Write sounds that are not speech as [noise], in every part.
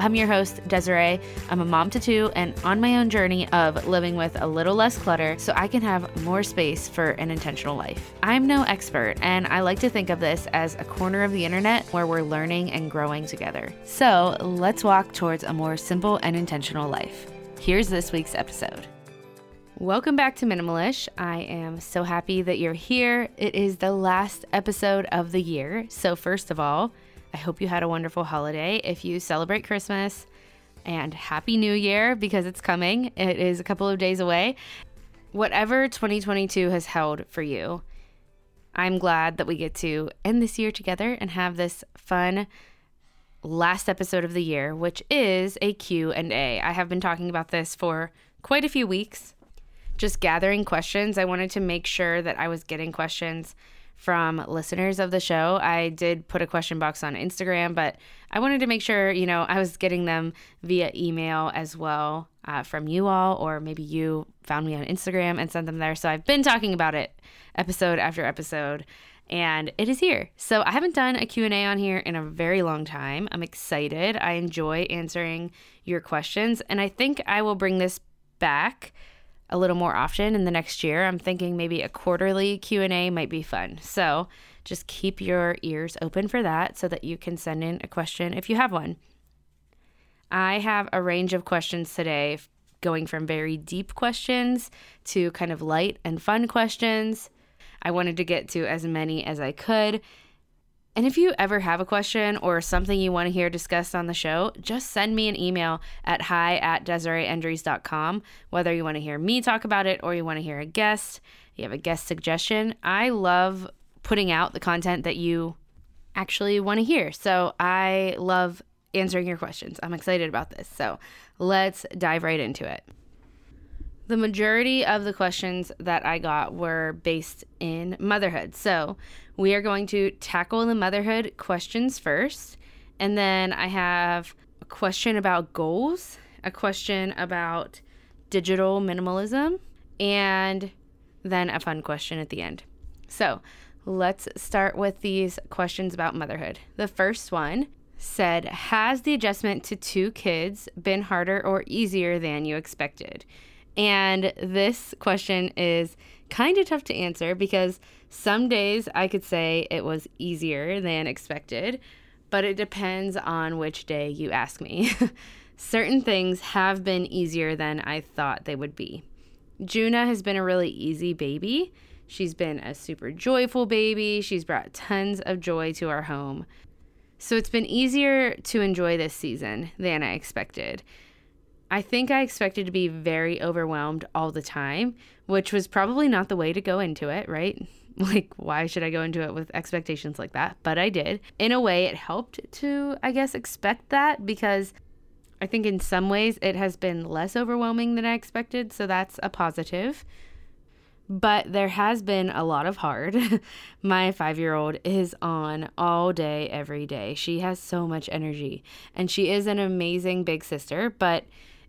I'm your host, Desirae. I'm a mom to two and on my own journey of living with a little less clutter so I can have more space for an intentional life. I'm no expert, and I like to think of this as a corner of the internet where we're learning and growing together. So let's walk towards a more simple and intentional life. Here's this week's episode. Welcome back to Minimalish. I am so happy that you're here. It is the last episode of the year. So, first of all, I hope you had a wonderful holiday. If you celebrate Christmas, and Happy New Year because it's coming. It is a couple of days away. Whatever 2022 has held for you, I'm glad that we get to end this year together and have this fun last episode of the year, which is a Q&A. I have been talking about this for quite a few weeks, just gathering questions. I wanted to make sure that I was getting questions from listeners of the show. I did put a question box on Instagram, but I wanted to make sure, you know, I was getting them via email as well uh, from you all, or maybe you found me on Instagram and sent them there. So I've been talking about it episode after episode and it is here. So I haven't done a Q&A on here in a very long time. I'm excited. I enjoy answering your questions and I think I will bring this back a little more often in the next year. I'm thinking maybe a quarterly Q&A might be fun. So, just keep your ears open for that so that you can send in a question if you have one. I have a range of questions today going from very deep questions to kind of light and fun questions. I wanted to get to as many as I could and if you ever have a question or something you want to hear discussed on the show, just send me an email at hi at DesiraeEndres.com. Whether you want to hear me talk about it or you want to hear a guest, you have a guest suggestion. I love putting out the content that you actually want to hear. So I love answering your questions. I'm excited about this. So let's dive right into it. The majority of the questions that I got were based in motherhood. So we are going to tackle the motherhood questions first. And then I have a question about goals, a question about digital minimalism, and then a fun question at the end. So let's start with these questions about motherhood. The first one said Has the adjustment to two kids been harder or easier than you expected? And this question is kind of tough to answer because some days I could say it was easier than expected, but it depends on which day you ask me. [laughs] Certain things have been easier than I thought they would be. Juna has been a really easy baby. She's been a super joyful baby. She's brought tons of joy to our home. So it's been easier to enjoy this season than I expected. I think I expected to be very overwhelmed all the time, which was probably not the way to go into it, right? [laughs] Like, why should I go into it with expectations like that? But I did. In a way, it helped to, I guess, expect that because I think in some ways it has been less overwhelming than I expected. So that's a positive. But there has been a lot of hard. [laughs] My five year old is on all day, every day. She has so much energy and she is an amazing big sister, but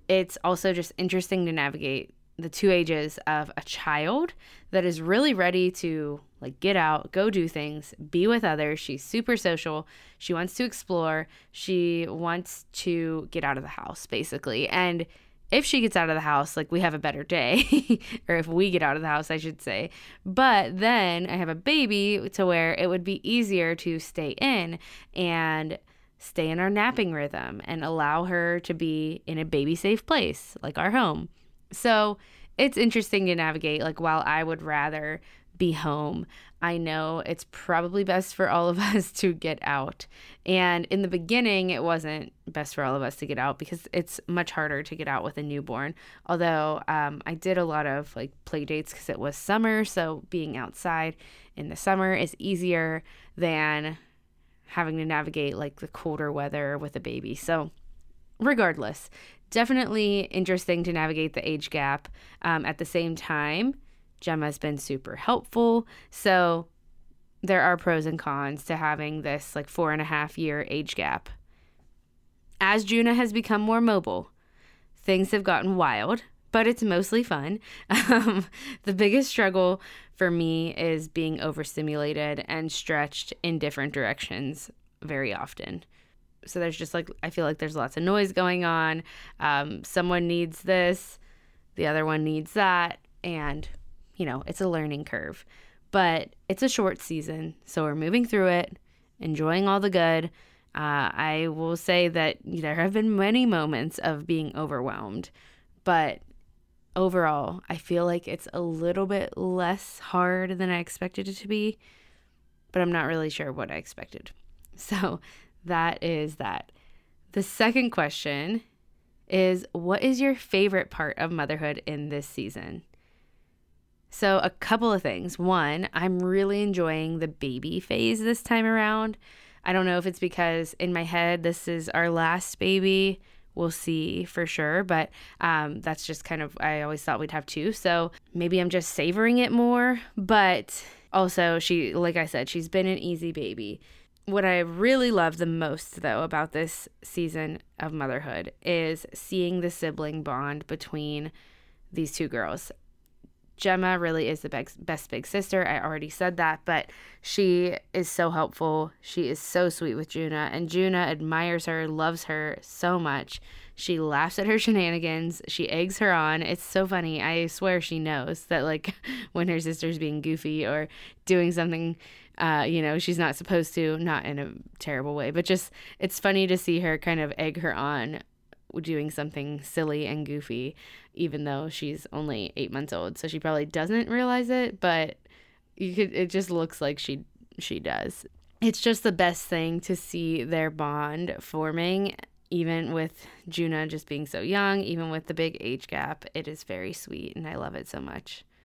it's also just interesting to navigate the two ages of a child that is really ready to like get out, go do things, be with others. She's super social. She wants to explore. She wants to get out of the house basically. And if she gets out of the house, like we have a better day, [laughs] or if we get out of the house, I should say. But then I have a baby to where it would be easier to stay in and stay in our napping rhythm and allow her to be in a baby safe place like our home. So it's interesting to navigate. Like, while I would rather be home, I know it's probably best for all of [laughs] us to get out. And in the beginning, it wasn't best for all of us to get out because it's much harder to get out with a newborn. Although um, I did a lot of like play dates because it was summer. So being outside in the summer is easier than having to navigate like the colder weather with a baby. So, regardless, definitely interesting to navigate the age gap. Um, at the same time, Gemma's been super helpful. So there are pros and cons to having this like four and a half year age gap. As Juna has become more mobile, things have gotten wild, but it's mostly fun. [laughs] Um, the biggest struggle for me is being overstimulated and stretched in different directions very often. So there's just like, I feel like there's lots of noise going on. Um, someone needs this, the other one needs that. And, you know, it's a learning curve. But it's a short season. So we're moving through it, enjoying all the good. Uh, I will say that there have been many moments of being overwhelmed, but overall, I feel like it's a little bit less hard than I expected it to be, but I'm not really sure what I expected. [laughs] So that is that. The second question is What is your favorite part of motherhood in this season? So, a couple of things. One, I'm really enjoying the baby phase this time around. I don't know if it's because in my head, this is our last baby we'll see for sure. But um, that's just kind of, I always thought we'd have two. So maybe I'm just savoring it more. But also, she, like I said, she's been an easy baby. What I really love the most, though, about this season of motherhood is seeing the sibling bond between these two girls. Gemma really is the best, big sister. I already said that, but she is so helpful. She is so sweet with Juna, and Juna admires her, loves her so much. She laughs at her [laughs] shenanigans. She eggs her on. It's so funny. I swear she knows that, like, [laughs] when her sister's being goofy or doing something, uh, you know, she's not supposed to, not in a terrible way, but just it's funny to see her kind of egg her on doing something silly and goofy, even though she's only eight months old. So she probably doesn't realize it, but you could it just looks like she she does. It's just the best thing to see their bond forming, even with Juna just being so young, even with the big age gap. It is very sweet and I love it so much.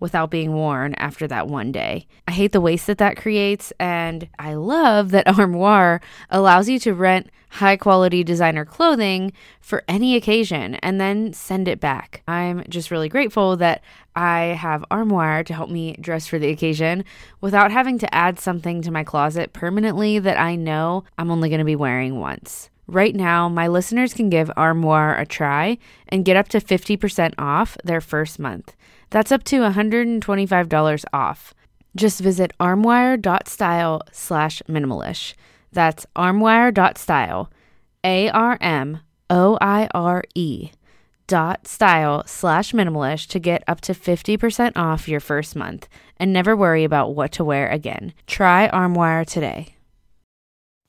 without being worn after that one day. I hate the waste that that creates, and I love that [laughs] Armoire allows you to rent high quality designer clothing for any occasion and then send it back. I'm just really grateful that I have Armoire to help me dress for the occasion without having to add something to my closet permanently that I know I'm only going to be wearing once. Right now, my listeners can give Armoire a try and get up to 50% off their first month. That's up to $125 off. Just visit armoire.style slash minimalish. That's armoire.style, A R M O I R E dot style slash minimalish to get up to 50% off your first month and never worry about what to wear again. Try Armoire today.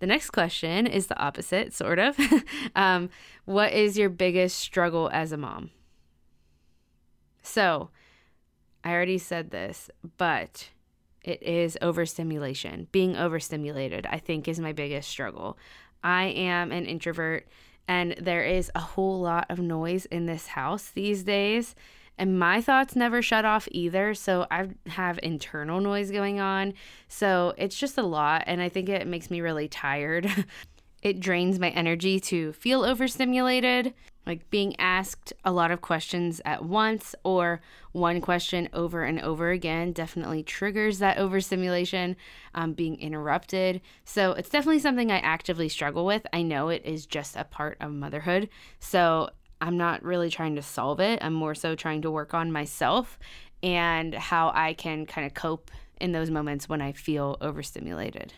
The next question is the opposite, sort of. [laughs] um, what is your biggest struggle as a mom? So, I already said this, but it is overstimulation. Being overstimulated, I think, is my biggest struggle. I am an introvert, and there is a whole lot of noise in this house these days and my thoughts never shut off either so i have internal noise going on. So it's just a lot and i think it makes me really tired. [laughs] It drains my energy to feel overstimulated like being asked a lot of questions at once or one question over and over again definitely triggers that overstimulation um, being interrupted. So it's definitely something i actively struggle with. I know it is just a part of motherhood. So I'm not really trying to solve it. I'm more so trying to work on myself and how I can kind of cope in those moments when I feel overstimulated.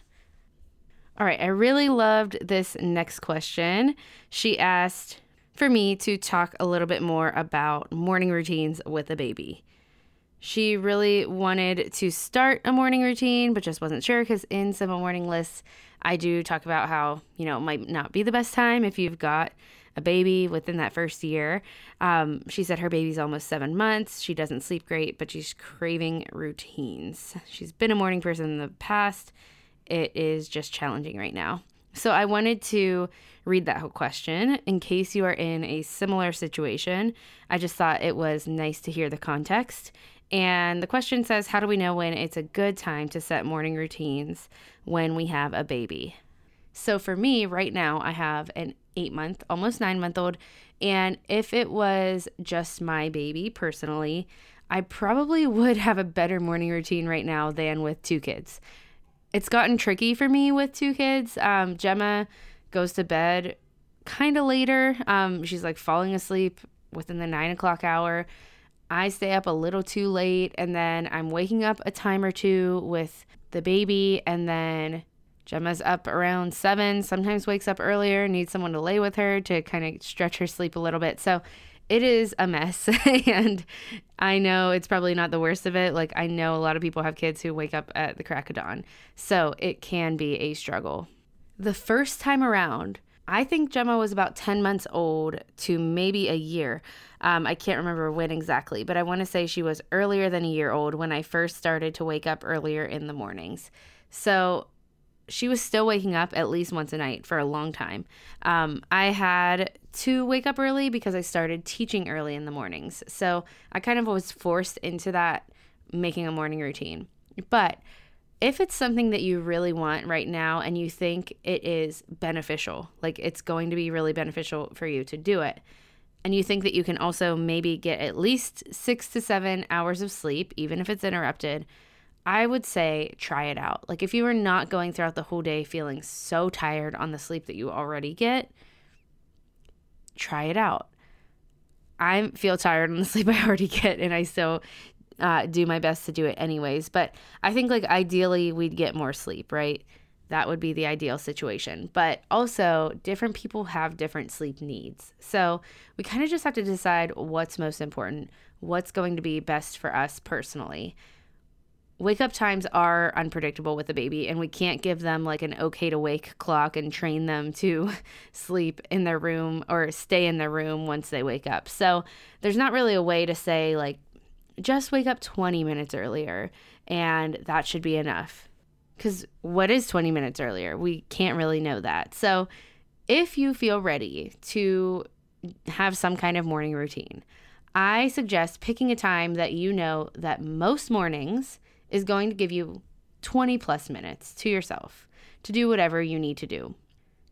All right, I really loved this next question. She asked for me to talk a little bit more about morning routines with a baby. She really wanted to start a morning routine, but just wasn't sure because in Simple Morning Lists, I do talk about how, you know, it might not be the best time if you've got a baby within that first year. Um, she said her baby's almost seven months. She doesn't sleep great, but she's craving routines. She's been a morning person in the past. It is just challenging right now. So I wanted to read that whole question in case you are in a similar situation. I just thought it was nice to hear the context. And the question says, How do we know when it's a good time to set morning routines when we have a baby? So for me, right now, I have an eight month, almost nine month old. And if it was just my baby personally, I probably [laughs] would have a better morning routine right now than with two kids. It's gotten tricky for me with two kids. Um, Gemma goes to bed kind of later. Um, she's like falling asleep within the nine o'clock hour. I stay up a little too late, and then I'm waking up a time or two with the baby, and then Gemma's up around seven, sometimes wakes up earlier, needs someone to lay with her to kind of stretch her sleep a little bit. So it is a mess. [laughs] and I know it's probably not the worst of it. Like, I know a lot of people have kids who wake up at the crack of dawn. So it can be a struggle. The first time around, I think Gemma was about 10 months old to maybe a year. Um, I can't remember when exactly, but I want to say she was earlier than a year old when I first started to wake up earlier in the mornings. So she was still waking up at least once a night for a long time. Um, I had to wake up early because I started teaching early in the mornings. So I kind of was forced into that making a morning routine. But if it's something that you really want right now and you think it is beneficial, like it's going to be really beneficial for you to do it, and you think that you can also maybe get at least six to seven hours of sleep, even if it's interrupted, I would say try it out. Like if you are not going throughout the whole day feeling so tired on the sleep that you already get, try it out. I feel tired on the [laughs] sleep I already get, and I still uh, do my best to do it anyways. But I think like ideally we'd get more sleep, right? That would be the ideal situation. But also, different people have different sleep needs. So we kind of just have to decide what's most important, what's going to be best for us personally wake up times are unpredictable with a baby and we can't give them like an okay to wake clock and train them to [laughs] sleep in their room or stay in their room once they wake up. So there's not really a way to say like just wake up 20 minutes earlier and that should be enough. Cuz what is 20 minutes earlier? We can't really know that. So if you feel ready to have some kind of morning routine, I suggest picking a time that you know that most mornings is going to give you 20 plus minutes to yourself to do whatever you need to do.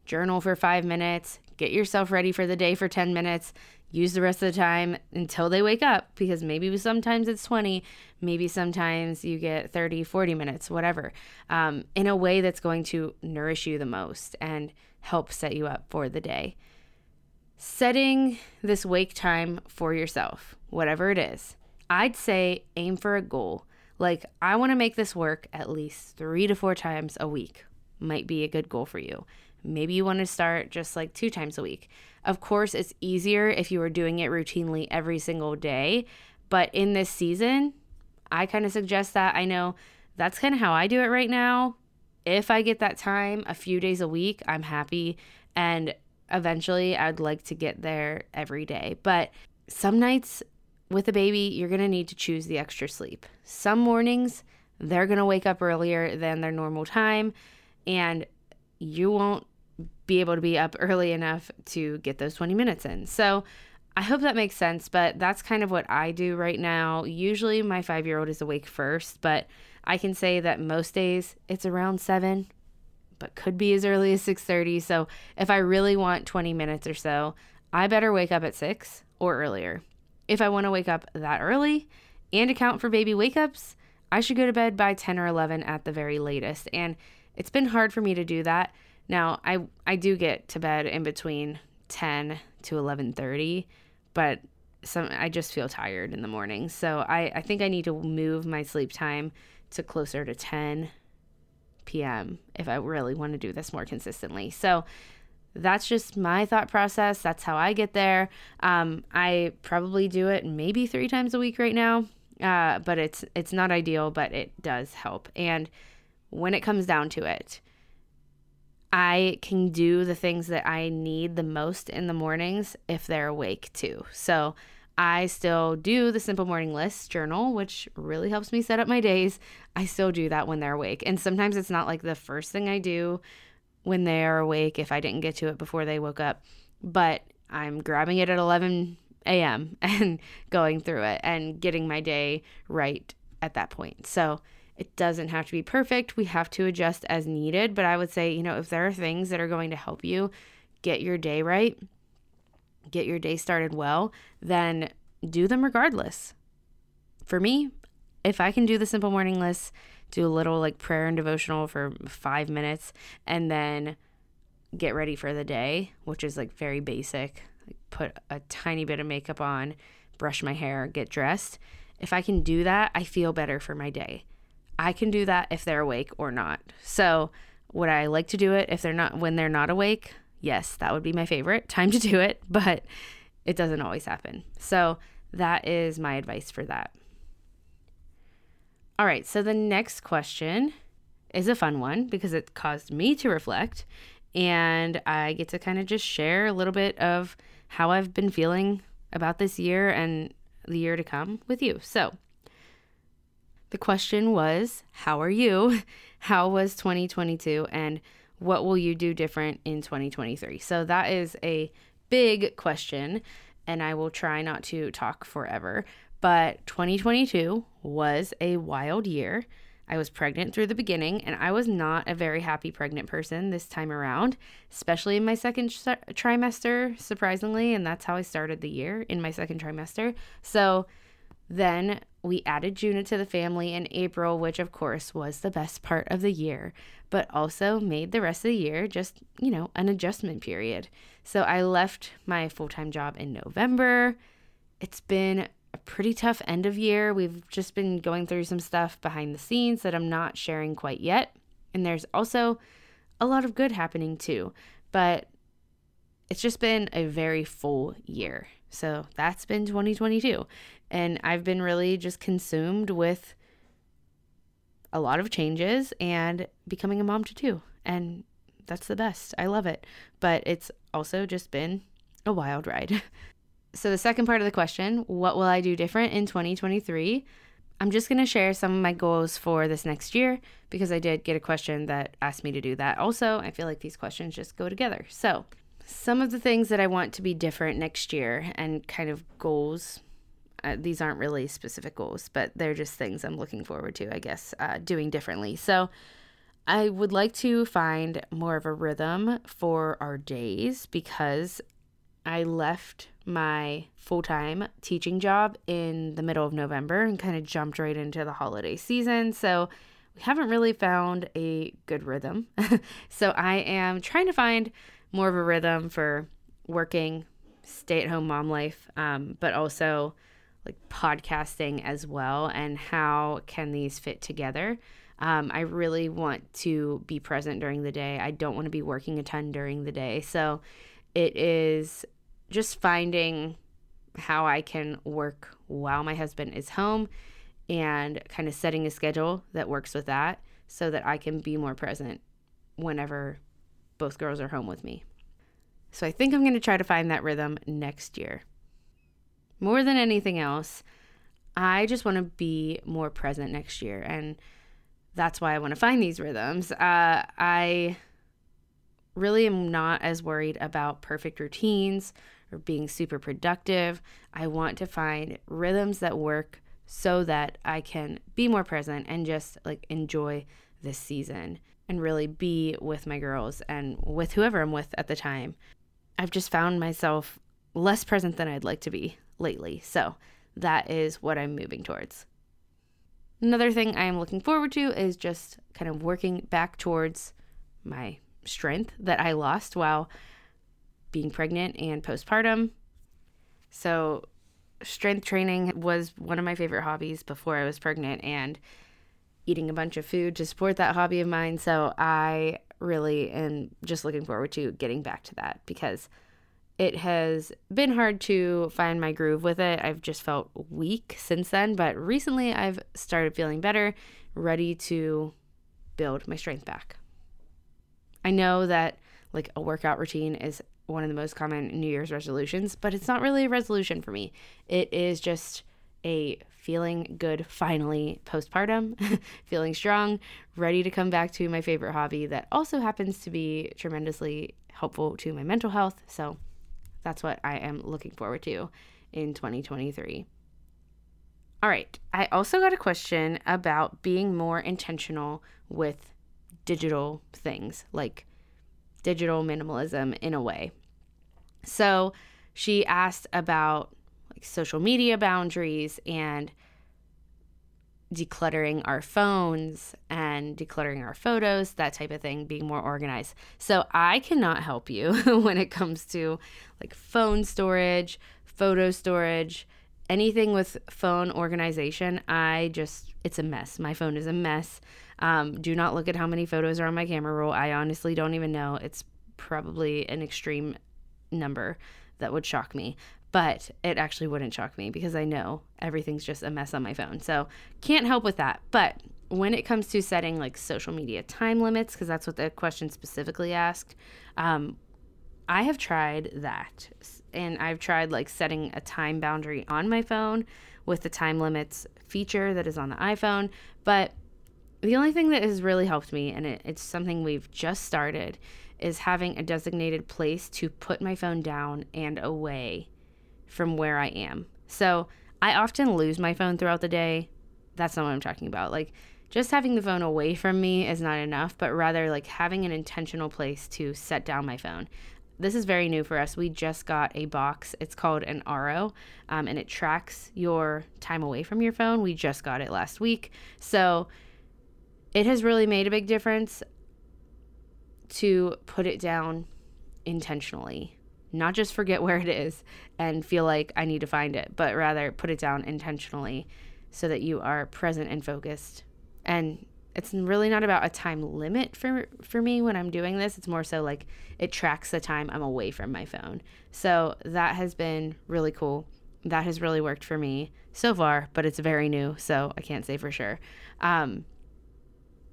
Journal for five minutes, get yourself ready for the day for 10 minutes, use the rest of the time until they wake up because maybe sometimes it's 20 maybe sometimes you get 30 40 minutes whatever um, in a way that's going to nourish you the most and help set you up for the day setting this wake time for yourself whatever it is i'd say aim for a goal like i want to make this work at least three to four times a week might be a good goal for you maybe you want to start just like two times a week of course, it's easier if you are doing it routinely every single day. But in this season, I kind of suggest that. I know that's kind of how I do it right now. If I get that time a few days a week, I'm happy. And eventually, I'd like to get there every day. But some nights with a baby, you're going to need to choose the extra sleep. Some mornings, they're going to wake up earlier than their normal time. And you won't be able to be up early enough to get those 20 minutes in. So I hope that makes sense, but that's kind of what I do right now. Usually my five year old is awake first, but I can say that most days it's around seven, but could be as early as 6:30. So if I really want 20 minutes or so, I better wake up at six or earlier. If I want to wake up that early and account for baby wake ups, I should go to bed by 10 or 11 at the very latest. And it's been hard for me to do that now, I I do get to bed in between 10 to 11:30, but some I just feel tired in the morning. So I I think I need to move my sleep time to closer to 10 p.m. if I really want to do this more consistently. So that's just my thought process. That's how I get there. Um, I probably do it maybe three times a week right now, uh, but it's it's not ideal, but it does help. And when it comes down to it, I can do the things that I need the most in the mornings if they're awake too. So I still do the simple morning list journal, which really helps me set up my days. I still do that when they're awake. And sometimes it's not like the first thing I do when they are awake if I didn't get to it before they woke up, but I'm grabbing it at 11 a.m. [laughs] and going through it and getting my day right at that point. So it doesn't have to be perfect. We have to adjust as needed. But I would say, you know, if there are things that are going to help you get your day right, get your day started well, then do them regardless. For me, if I can do the simple morning list, do a little like prayer and devotional for five minutes, and then get ready for the day, which is like very basic, like put a tiny bit of makeup on, brush my hair, get dressed. If I can do that, I feel better for my day. I can do that if they're awake or not. So, would I like to do it if they're not when they're not awake? Yes, that would be my favorite time to do it, [laughs] but it doesn't always happen. So, that is my advice for that. All right, so the next question is a fun one because it caused me to reflect and I get to kind of just share a little bit of how I've been feeling about this year and the year to come with you. So, the question was, How are you? [laughs] How was 2022? And what will you do different in 2023? So that is a big question, and I will try not to talk forever. But 2022 was a wild year. I was pregnant through the beginning, and I was not a very happy pregnant person this time around, especially in my second trimester, surprisingly. And that's how I started the year in my second trimester. So then we added Juna to the family in April, which of course was the best part of the year, but also made the rest of the year just, you know, an adjustment period. So I left my full time job in November. It's been a pretty tough end of year. We've just been going through some stuff behind the scenes that I'm not sharing quite yet. And there's also a lot of good happening too. But it's just been a very full year. So that's been 2022. And I've been really just consumed with a lot of changes and becoming a mom to two. And that's the best. I love it. But it's also just been a wild ride. [laughs] so, the second part of the question what will I do different in 2023? I'm just going to share some of my goals for this next year because I did get a question that asked me to do that. Also, I feel like these questions just go together. So, some of the things that I want to be different next year and kind of goals. Uh, these aren't really specific goals, but they're just things I'm looking forward to, I guess, uh, doing differently. So I would like to find more of a rhythm for our days because I left my full time teaching job in the middle of November and kind of jumped right into the holiday season. So we haven't really found a good rhythm. [laughs] so I am trying to find more of a rhythm for working, stay at home mom life, um, but also like podcasting as well. And how can these fit together? Um, I really want to be present during the day. I don't want to be working a ton during the day. So it is just finding how I can work while my husband is home and kind of setting a schedule that works with that so that I can be more present whenever both girls are home with me. So I think I'm going to try to find that rhythm next year. More than anything else, I just want to be more present next year. And that's why I want to find these rhythms. Uh, I really am not as worried about perfect routines or being super productive. I want to find rhythms that work so that I can be more present and just like enjoy this season and really be with my girls and with whoever I'm with at the time. I've just found myself less present than I'd like to be lately. So that is what I'm moving towards. Another thing I am looking forward to is just kind of working back towards my strength that I lost while being pregnant and postpartum. So, strength training was one of my favorite hobbies before I was pregnant and eating a bunch of food to support that hobby of mine. So, I really am just looking forward to getting back to that because it has been hard to find my groove with it. I've just felt weak since then, but recently I've started feeling better, ready to build my strength back. I know that like a workout routine is one of the most common New Year's resolutions, but it's not really a resolution for me. It is just a feeling good finally postpartum, [laughs] feeling strong, ready to come back to my favorite hobby that also happens to be tremendously helpful to my mental health. So that's what I am looking forward to in 2023. All right, I also got a question about being more intentional with digital things, like digital minimalism in a way. So she asked about like social media boundaries and decluttering our phones and decluttering our photos, that type of thing, being more organized. So I cannot help you [laughs] when it comes to like phone storage, photo storage, anything with phone organization. I just, it's a mess. My phone is a mess. Um, do not look at how many photos are on my camera roll. I honestly don't even know. It's probably an extreme number that would shock me but it actually wouldn't shock me because I know everything's just a mess on my phone. So can't help with that. But when it comes to setting like social media time limits, because that's what the question specifically asked, um, I have tried that. And I've tried like setting a time boundary on my phone with the time limits feature that is on the iPhone. But the only thing that has really helped me, and it, it's something we've just started, is having a designated place to put my phone down and away from where I am. So I often lose my phone throughout the day. That's not what I'm talking about. Like, just having the phone away from me is not enough, but rather like having an intentional place to set down my phone. This is very new for us. We just got a box. It's called an Aro, um, and it tracks your time away from your phone. We just got it last week. So it has really made a big difference to put it down intentionally not just forget where it is and feel like I need to find it, but rather put it down intentionally so that you are present and focused. And it's really not about a time limit for for me when I'm doing this. It's more so like it tracks the time I'm away from my phone. So that has been really cool. That has really worked for me so far, but it's very new, so I can't say for sure. Um,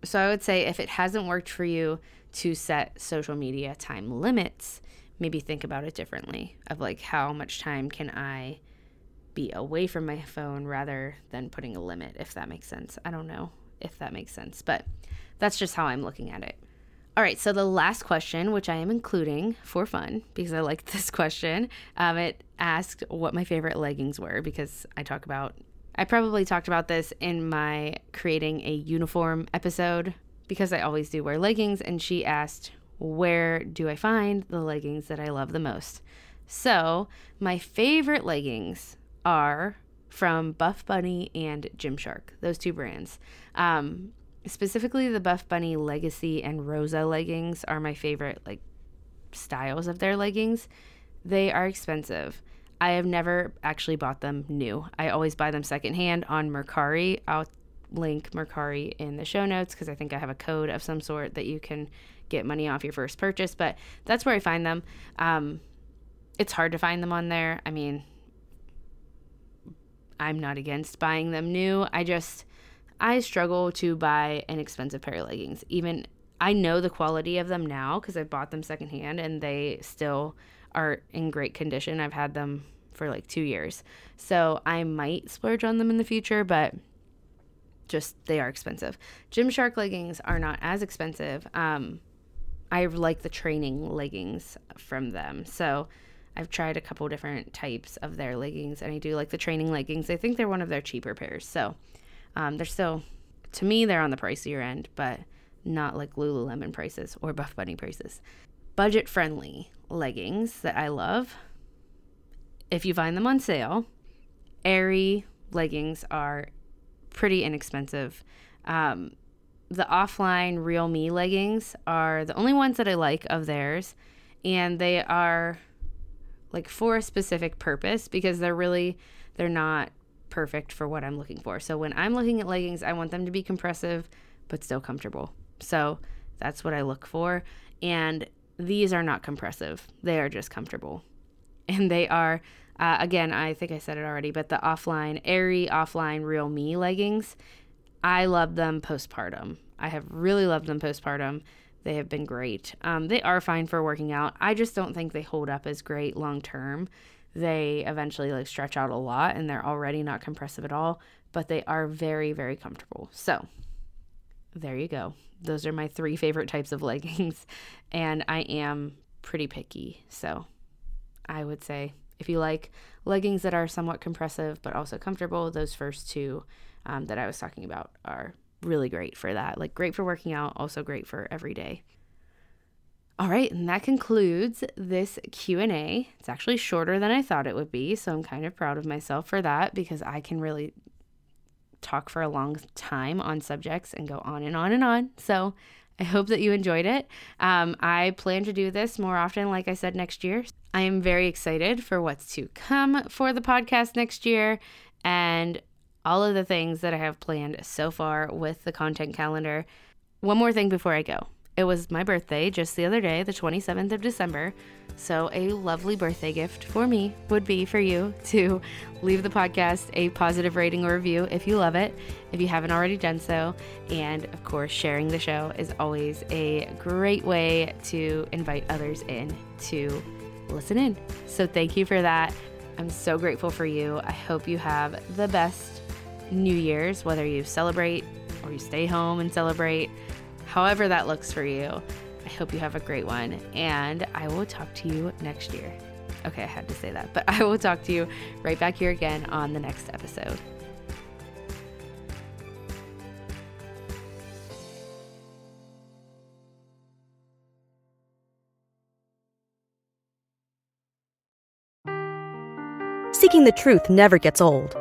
so I would say if it hasn't worked for you to set social media time limits, maybe think about it differently of like how much time can I be away from my phone rather than putting a limit, if that makes sense. I don't know if that makes sense, but that's just how I'm looking at it. All right, so the last question, which I am including for fun because I like [laughs] this question, um, it asked what my favorite leggings were because I talk about, I probably talked about this in my creating a uniform episode because I always do wear leggings. And she asked where do I find the leggings that I love the most? So, my favorite leggings are from Buff Bunny and Gymshark, those two brands. Um, specifically, the Buff Bunny Legacy and Rosa leggings are my favorite, like, styles of their leggings. They are expensive. I have never actually bought them new. I always buy them secondhand on Mercari. I'll link Mercari in the show notes because I think I have a code of some sort that you can get money off your first purchase. But that's where I find them. Um, it's hard to find them on there. I mean, I'm not against buying them new. I just I struggle to buy an expensive pair of leggings. Even I know the quality of them now because I bought them secondhand and they still are in great condition. I've had them for like two years. So I might splurge on them in the future, but just they are expensive. Gymshark leggings are not as expensive. Um, I like the training leggings from them. So I've tried a couple different types of their leggings, and I do like the training leggings. I think they're one of their cheaper pairs. So um, they're still, to me, they're on the pricier end, but not like Lululemon prices or Buff Bunny prices. Budget friendly leggings that I love. If you find them on sale, Aerie leggings are pretty inexpensive. Um, the offline Real Me leggings are the only ones that I like of theirs, and they are like for a specific purpose because they're really they're not perfect for what I'm looking for. So when I'm looking at leggings, I want them to be compressive but still comfortable. So that's what I look for. And these are not compressive. They are just comfortable. And they are uh, again, I think I said it already, but the offline, Aerie, offline real me leggings, I love them postpartum. I have really loved them postpartum. They have been great. Um, they are fine for working out. I just don't think they hold up as great long term. They eventually like stretch out a lot and they're already not compressive at all, but they are very, very comfortable. So there you go. Those are my three favorite types of [laughs] leggings. And I am pretty picky. So I would say if you like leggings that are somewhat compressive but also comfortable, those first two um, that I was talking about are really great for that. Like great for working out, also great for every day. All right, and that concludes this Q&A. It's actually shorter than I thought it would be, so I'm kind of proud of myself for that because I can really talk for a long time on subjects and go on and on and on. So, I hope that you enjoyed it. Um, I plan to do this more often, like I said, next year. I am very excited for what's to come for the podcast next year. And all of the things that I have planned so far with the content calendar. One more thing before I go. It was my birthday just the other day, the 27th of December. So, a lovely birthday gift for me would be for you [laughs] to leave the podcast a positive rating or review if you love it, if you haven't already done so. And of course, sharing the show is always a great way to invite others in to listen in. So, thank you for that. I'm so grateful for you. I hope you have the best New Year's, whether you celebrate or you stay home and celebrate, however that looks for you. I hope you have a great one, and I will talk to you next year. Okay, I had to say that, but [laughs] I will talk to you right back here again on the next episode. Seeking the truth never gets old.